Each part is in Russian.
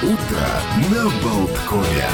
Утро на Болткове.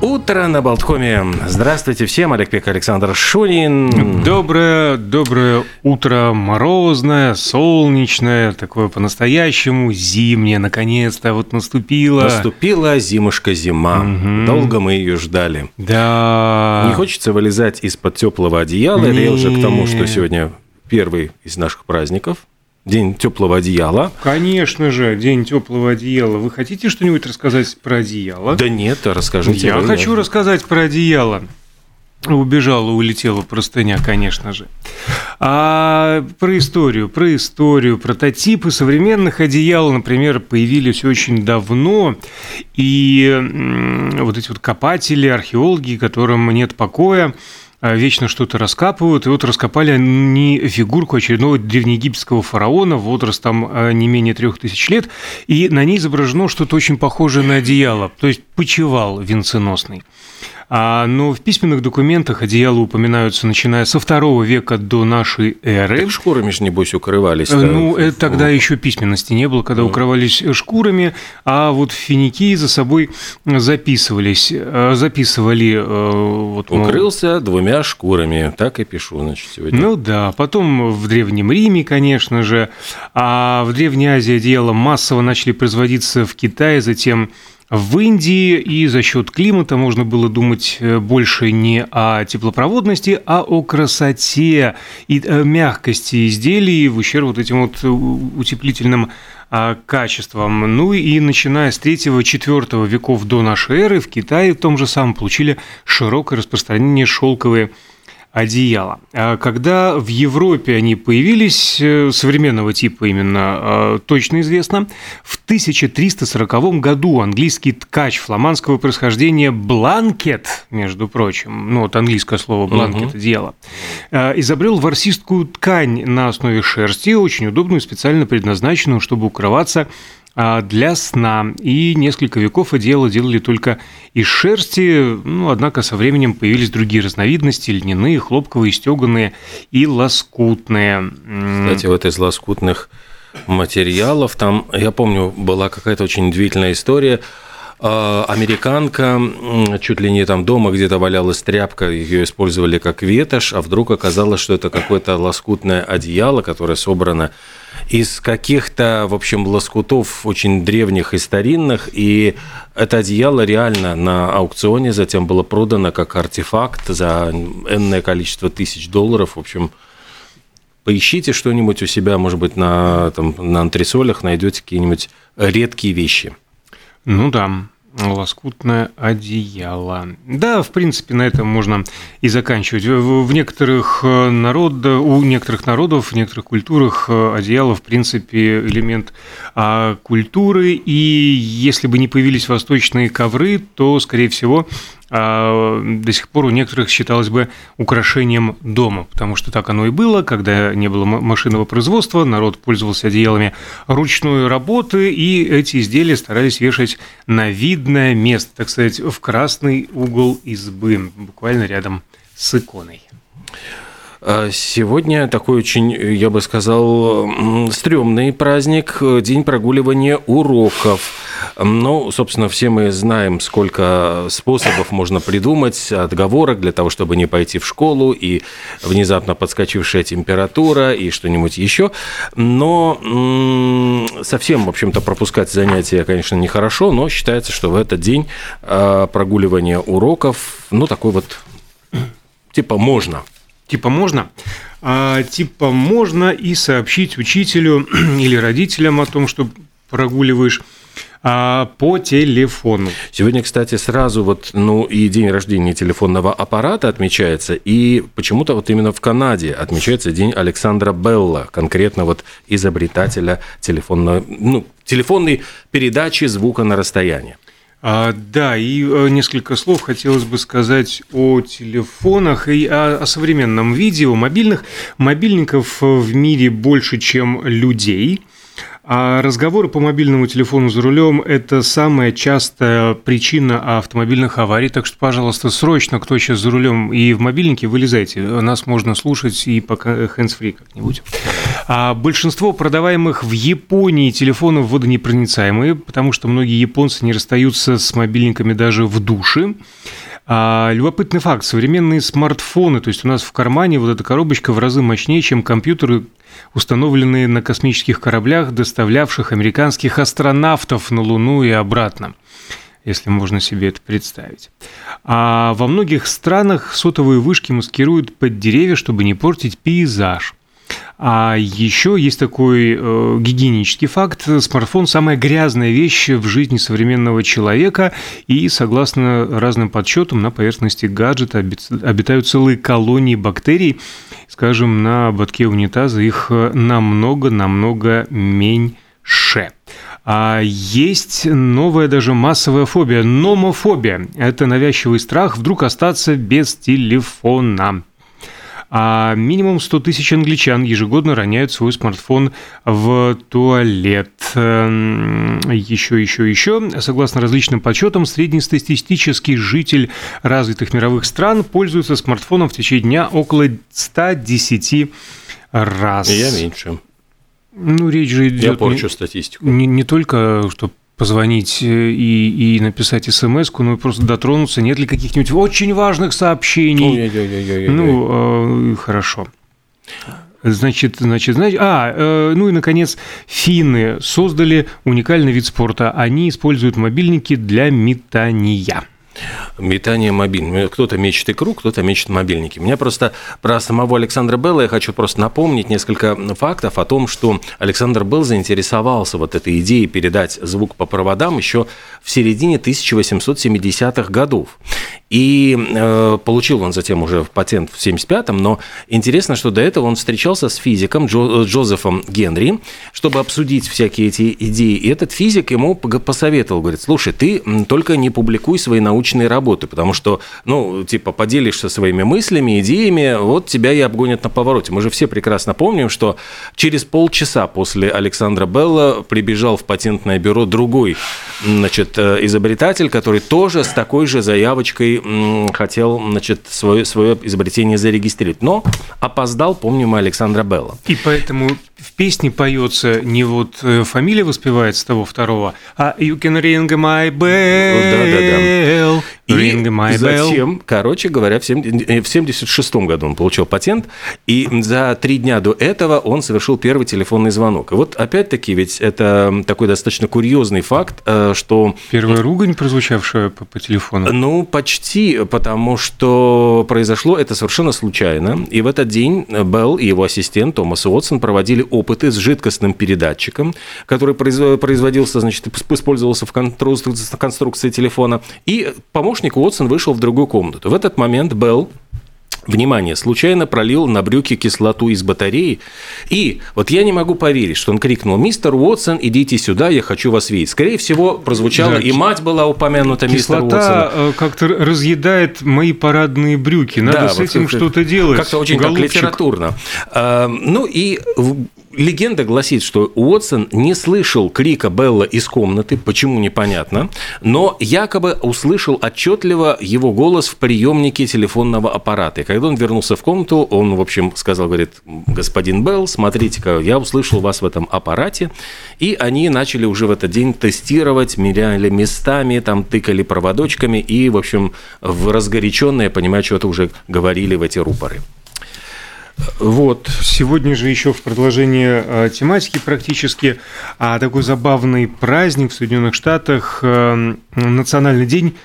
Утро на Болткоме. Здравствуйте всем, Олег Пек, Александр Шунин. Доброе, доброе утро, морозное, солнечное, такое по-настоящему зимнее, наконец-то вот наступило. Наступила зимушка-зима. Угу. Долго мы ее ждали. Да. Не хочется вылезать из-под теплого одеяла, Не. или уже к тому, что сегодня первый из наших праздников. День теплого одеяла. Конечно же, день теплого одеяла. Вы хотите что-нибудь рассказать про одеяло? Да нет, расскажите. Я хочу рассказать про одеяло. Убежала, улетела простыня, конечно же. А про историю, про историю, прототипы современных одеял, например, появились очень давно, и вот эти вот копатели, археологи, которым нет покоя, вечно что-то раскапывают, и вот раскопали они фигурку очередного древнеегипетского фараона возрастом а, не менее трех тысяч лет, и на ней изображено что-то очень похожее на одеяло, то есть почевал венценосный. А, но в письменных документах одеяла упоминаются, начиная со второго века до нашей эры. Так шкурами же, небось, укрывались. Ну, это тогда еще письменности не было, когда укрывались шкурами, а вот финики за собой записывались, э, записывали... э, Вот, мол, Укрылся двумя шкурами. Так и пишу, значит, сегодня. Ну да, потом в Древнем Риме, конечно же, а в Древней Азии одеяла массово начали производиться в Китае, затем в Индии, и за счет климата можно было думать э, больше не о теплопроводности, а о красоте и э, мягкости изделий в ущерб вот этим вот у- утеплительным а, качествам. Ну и начиная с 3-4 веков до нашей эры в Китае в том же самом получили широкое распространение шелковые одеяла. А Когда в Европе они появились, э, современного типа именно, э, точно известно, в 1340 году английский ткач фламандского происхождения Бланкет, между прочим, ну вот английское слово Бланкет, одеяло, э, изобрел ворсистскую ткань на основе шерсти, очень удобную, специально предназначенную, чтобы укрываться а, для сна. И несколько веков одеяло делали только из шерсти, ну, однако со временем появились другие разновидности, льняные, хлопковые, стеганые и лоскутные. Кстати, вот из лоскутных материалов, там, я помню, была какая-то очень удивительная история. А, Американка, чуть ли не там дома где-то валялась тряпка, ее использовали как ветошь, а вдруг оказалось, что это какое-то лоскутное одеяло, которое собрано из каких-то, в общем, лоскутов очень древних и старинных, и это одеяло реально на аукционе затем было продано как артефакт за энное количество тысяч долларов, в общем, Поищите что-нибудь у себя, может быть, на, там, на антресолях найдете какие-нибудь редкие вещи. Ну да, лоскутное одеяло. Да, в принципе, на этом можно и заканчивать. В некоторых э, народах, у некоторых народов, в некоторых культурах э, одеяло, в принципе, элемент а, культуры. И если бы не появились восточные ковры, то, скорее всего, до сих пор у некоторых считалось бы украшением дома, потому что так оно и было, когда не было машинного производства, народ пользовался одеялами ручной работы, и эти изделия старались вешать на видное место, так сказать, в красный угол избы, буквально рядом с иконой. А Сегодня такой очень, я бы сказал, стрёмный праздник, э, день прогуливания уроков. Ну, собственно, все мы знаем, сколько способов можно придумать, отговорок для того, чтобы не пойти в школу, и внезапно подскочившая температура, и что-нибудь еще. Но совсем, в общем-то, пропускать занятия, конечно, нехорошо, но считается, что в этот день а, прогуливание уроков, ну, такой вот, типа, можно. Типа можно? А, типа можно и сообщить учителю или родителям о том, что прогуливаешь а, по телефону. Сегодня, кстати, сразу вот, ну, и день рождения телефонного аппарата отмечается, и почему-то вот именно в Канаде отмечается день Александра Белла, конкретно вот изобретателя телефонной, ну, телефонной передачи звука на расстоянии. А, да, и э, несколько слов хотелось бы сказать о телефонах и о, о современном виде, о мобильных. Мобильников в мире больше, чем людей. А разговоры по мобильному телефону за рулем – это самая частая причина автомобильных аварий. Так что, пожалуйста, срочно, кто сейчас за рулем и в мобильнике, вылезайте. Нас можно слушать и пока hands-free как-нибудь. А большинство продаваемых в Японии телефонов водонепроницаемые, потому что многие японцы не расстаются с мобильниками даже в душе. А, любопытный факт. Современные смартфоны, то есть у нас в кармане вот эта коробочка в разы мощнее, чем компьютеры, установленные на космических кораблях, доставлявших американских астронавтов на Луну и обратно если можно себе это представить. А во многих странах сотовые вышки маскируют под деревья, чтобы не портить пейзаж. А еще есть такой э, гигиенический факт. Смартфон – самая грязная вещь в жизни современного человека. И, согласно разным подсчетам, на поверхности гаджета обитают целые колонии бактерий. Скажем, на ободке унитаза их намного-намного меньше. А есть новая даже массовая фобия – номофобия. Это навязчивый страх вдруг остаться без телефона а минимум 100 тысяч англичан ежегодно роняют свой смартфон в туалет. Еще, еще, еще. Согласно различным подсчетам, среднестатистический житель развитых мировых стран пользуется смартфоном в течение дня около 110 раз. Я меньше. Ну, речь же идет... Я порчу статистику. Не, не только, что позвонить э, и, и написать смс ну и просто дотронуться, нет ли каких-нибудь очень важных сообщений. Ой, ой, ой, ну, э, хорошо. Значит, значит, значит, а, э, ну и, наконец, финны создали уникальный вид спорта. Они используют мобильники для метания метание мобильным. Кто-то мечет икру, кто-то мечет мобильники. Меня просто про самого Александра Белла я хочу просто напомнить несколько фактов о том, что Александр Белл заинтересовался вот этой идеей передать звук по проводам еще в середине 1870-х годов. И э, получил он затем уже патент в 75-м, но интересно, что до этого он встречался с физиком Джо, Джозефом Генри, чтобы обсудить всякие эти идеи. И этот физик ему посоветовал, говорит, слушай, ты только не публикуй свои научные работы, потому что, ну, типа, поделишься своими мыслями, идеями, вот тебя и обгонят на повороте. Мы же все прекрасно помним, что через полчаса после Александра Белла прибежал в патентное бюро другой, значит, э, изобретатель, который тоже с такой же заявочкой хотел значит, свое, свое изобретение зарегистрировать. Но опоздал, помним Александра Белла. И поэтому в песне поется не вот э, фамилия воспевается того второго, а «You can ring my bell». Да, Ring my bell. затем, короче говоря, в 76 году он получил патент, и за три дня до этого он совершил первый телефонный звонок. И вот опять-таки, ведь это такой достаточно курьезный факт, э, что... Первая ругань, прозвучавшая по, по телефону? Ну, почти, потому что произошло это совершенно случайно. И в этот день Белл и его ассистент Томас Уотсон проводили опыты с жидкостным передатчиком, который производился, значит, использовался в конструкции телефона, и помощник Уотсон вышел в другую комнату. В этот момент Белл Внимание, случайно пролил на брюки кислоту из батареи. И вот я не могу поверить, что он крикнул, мистер Уотсон, идите сюда, я хочу вас видеть. Скорее всего, прозвучало, да, и мать была упомянута мистер Уотсона. Кислота э, как-то разъедает мои парадные брюки. Надо да, с этим вот, что-то делать. Как-то очень так литературно. А, ну и легенда гласит, что Уотсон не слышал крика Белла из комнаты, почему непонятно, но якобы услышал отчетливо его голос в приемнике телефонного аппарата. И когда он вернулся в комнату, он, в общем, сказал, говорит, господин Белл, смотрите-ка, я услышал вас в этом аппарате, и они начали уже в этот день тестировать, меряли местами, там тыкали проводочками, и, в общем, в разгоряченное, понимаю, что-то уже говорили в эти рупоры. Вот. Сегодня же еще в продолжение э, тематики практически а такой забавный праздник в Соединенных Штатах, э, национальный день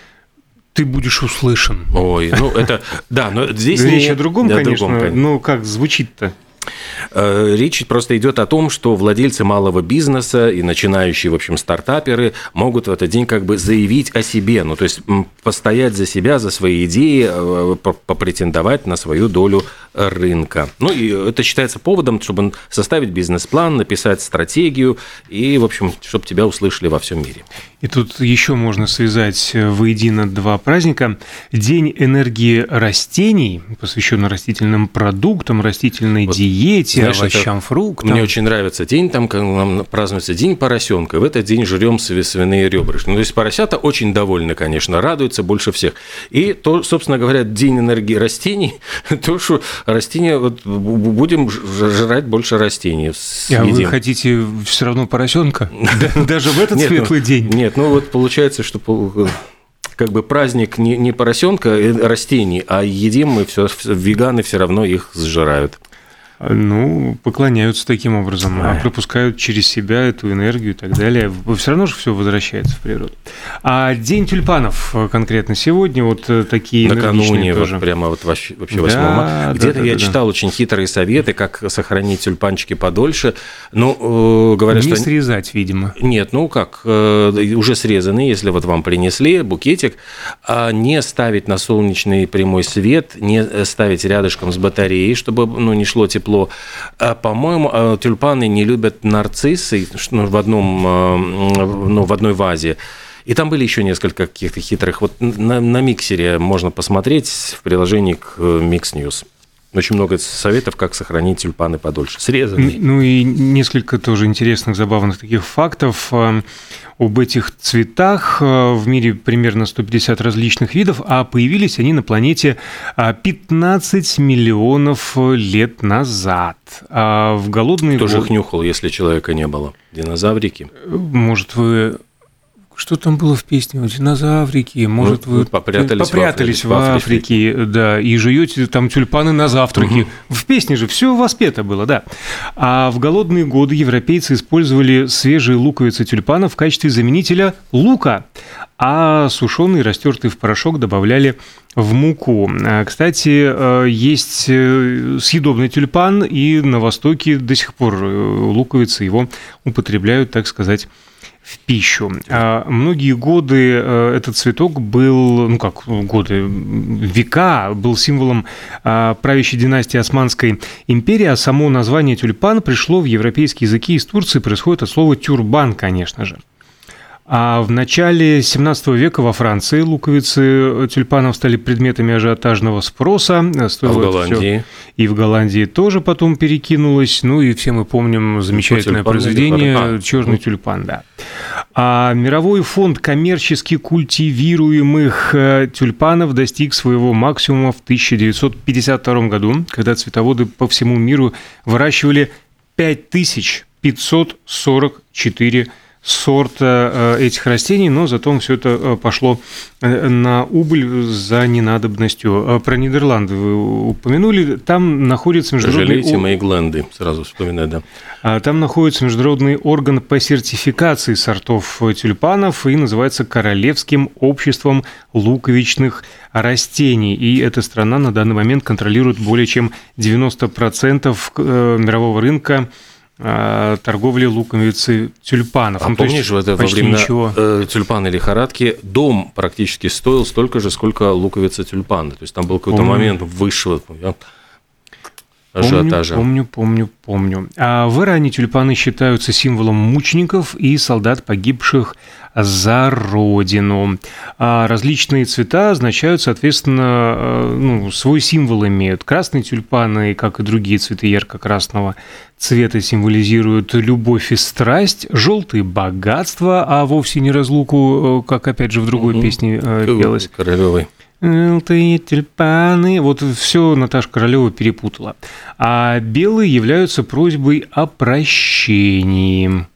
ты будешь услышан. Ой, ну это, да, но здесь Речь не... о другом, да, конечно, другом, конечно. но как звучит-то? Э, речь просто идет о том, что владельцы малого бизнеса и начинающие, в общем, стартаперы могут в этот день как бы заявить о себе, ну, то есть постоять за себя, за свои идеи, э, попретендовать на свою долю рынка. Ну, и это считается поводом, чтобы составить бизнес-план, написать стратегию и, в общем, чтобы тебя услышали во всем мире. И тут еще можно связать э, воедино два праздника. День энергии растений, посвященный растительным продуктам, растительной вот диете, Знаешь, овощам, это фруктам. Мне очень нравится день, там нам празднуется день поросенка, в этот день жрем сви- свиные ребрышки. Ну, то есть поросята очень довольны, конечно, радуются больше всех. И то, собственно говоря, день энергии растений, то, что растения, вот, бу- бу- будем жрать больше растений. А вы съедим. хотите все равно поросенка? Да- Даже в этот ну, светлый день? Нет, ну вот получается, что как бы праздник не, не поросенка, а растений, а едим мы все, веганы все равно их сжирают. Ну, поклоняются таким образом, а пропускают через себя эту энергию и так далее. Все равно же все возвращается в природу. А День тюльпанов э, конкретно сегодня, вот э, такие Накануне, энергичные вот тоже. прямо вот вообще, вообще Да, 8 марта. да, Где-то да, я да, да. читал очень хитрые советы, как сохранить тюльпанчики подольше. Ну, э, говорят, Не что... срезать, видимо. Нет, ну как, э, уже срезаны, если вот вам принесли букетик, а не ставить на солнечный прямой свет, не э, ставить рядышком с батареей, чтобы ну, не шло тепло. А, по-моему, э, тюльпаны не любят нарциссы ну, в, одном, э, ну, в одной вазе. И там были еще несколько каких-то хитрых. Вот на, на миксере можно посмотреть в приложении к э, Mix News. Очень много советов, как сохранить тюльпаны подольше. Срезанные. Ну и несколько тоже интересных, забавных таких фактов э, об этих цветах. Э, В мире примерно 150 различных видов, а появились они на планете а, 15 миллионов лет назад. А в голодные Кто же их нюхал, если человека не было? Динозаврики. Может, вы... Что там было в песне? Динозаврики. Может, Ну, вы попрятались в попрятались Африке, в в Африке, да, и жуете там тюльпаны на завтраке. В песне же все воспето было, да. А в голодные годы европейцы использовали свежие луковицы тюльпана в качестве заменителя лука, а сушеный, растертый в порошок добавляли в муку. А, Кстати, э, есть э, съедобный тюльпан, и на Востоке до сих пор э, луковицы его употребляют, так сказать, в пищу. А Многие годы э, этот цветок был, ну как годы, века, был символом а, правящей династии Османской империи, а само название тюльпан пришло в европейские языки из Турции, происходит от слова тюрбан, конечно же. А в начале 17 века во Франции луковицы тюльпанов стали предметами ажиотажного спроса. А в Стоило это всё- Голландии? и в Голландии тоже потом перекинулось. Ну и все мы помним замечательное тюльпан произведение а, «Черный ну. тюльпан», да. А мировой фонд коммерчески культивируемых э, тюльпанов достиг своего максимума в 1952 году, когда цветоводы по всему миру выращивали 5544 сорта э, этих растений, но зато все это э, пошло э, на убыль за ненадобностью. Э, Про Нидерланды вы упомянули. Там находится международный... Жалейте мои гленды, сразу вспоминаю, да. а, Там находится международный орган по сертификации сортов тюльпанов и называется Королевским обществом луковичных растений. И эта страна на данный момент контролирует более чем 90% э, мирового рынка торговли луковицы тюльпанов. А Ну, то есть помнишь, в это, во времена ничего. э, тюльпаны лихорадки дом практически стоил столько же, сколько луковица тюльпана. То есть там был какой-то момент высшего я- ажиотажа. помню, помню, помню. А в Иране тюльпаны считаются символом мучеников и солдат, погибших за родину. А различные цвета означают, соответственно, э, ну, свой символ имеют. Красные тюльпаны, как и другие цветы ярко-красного цвета, символизируют любовь и страсть. Желтые – богатство, а вовсе не разлуку, э, как, опять же, в другой Мгм. песне э, пелось. Королевой. Желтые тюльпаны. Вот все Наташа Королева перепутала. А белые являются просьбой о прощении.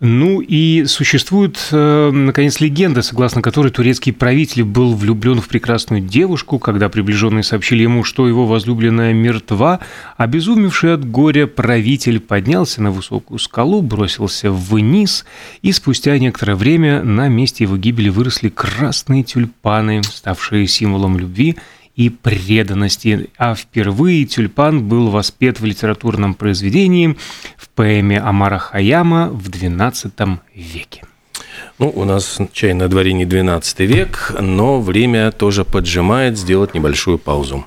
Ну и существует, э, наконец, легенда, согласно которой турецкий правитель был влюблен в прекрасную девушку, когда приближенные сообщили ему, что его возлюбленная мертва, обезумевший от горя правитель поднялся на высокую скалу, бросился вниз, и спустя некоторое время на месте его гибели выросли красные тюльпаны, ставшие символом любви и преданности. А впервые тюльпан был воспет в литературном произведении в поэме Амара Хаяма в XII веке. Ну, у нас чай на дворе не 12 век, но время тоже поджимает сделать небольшую паузу.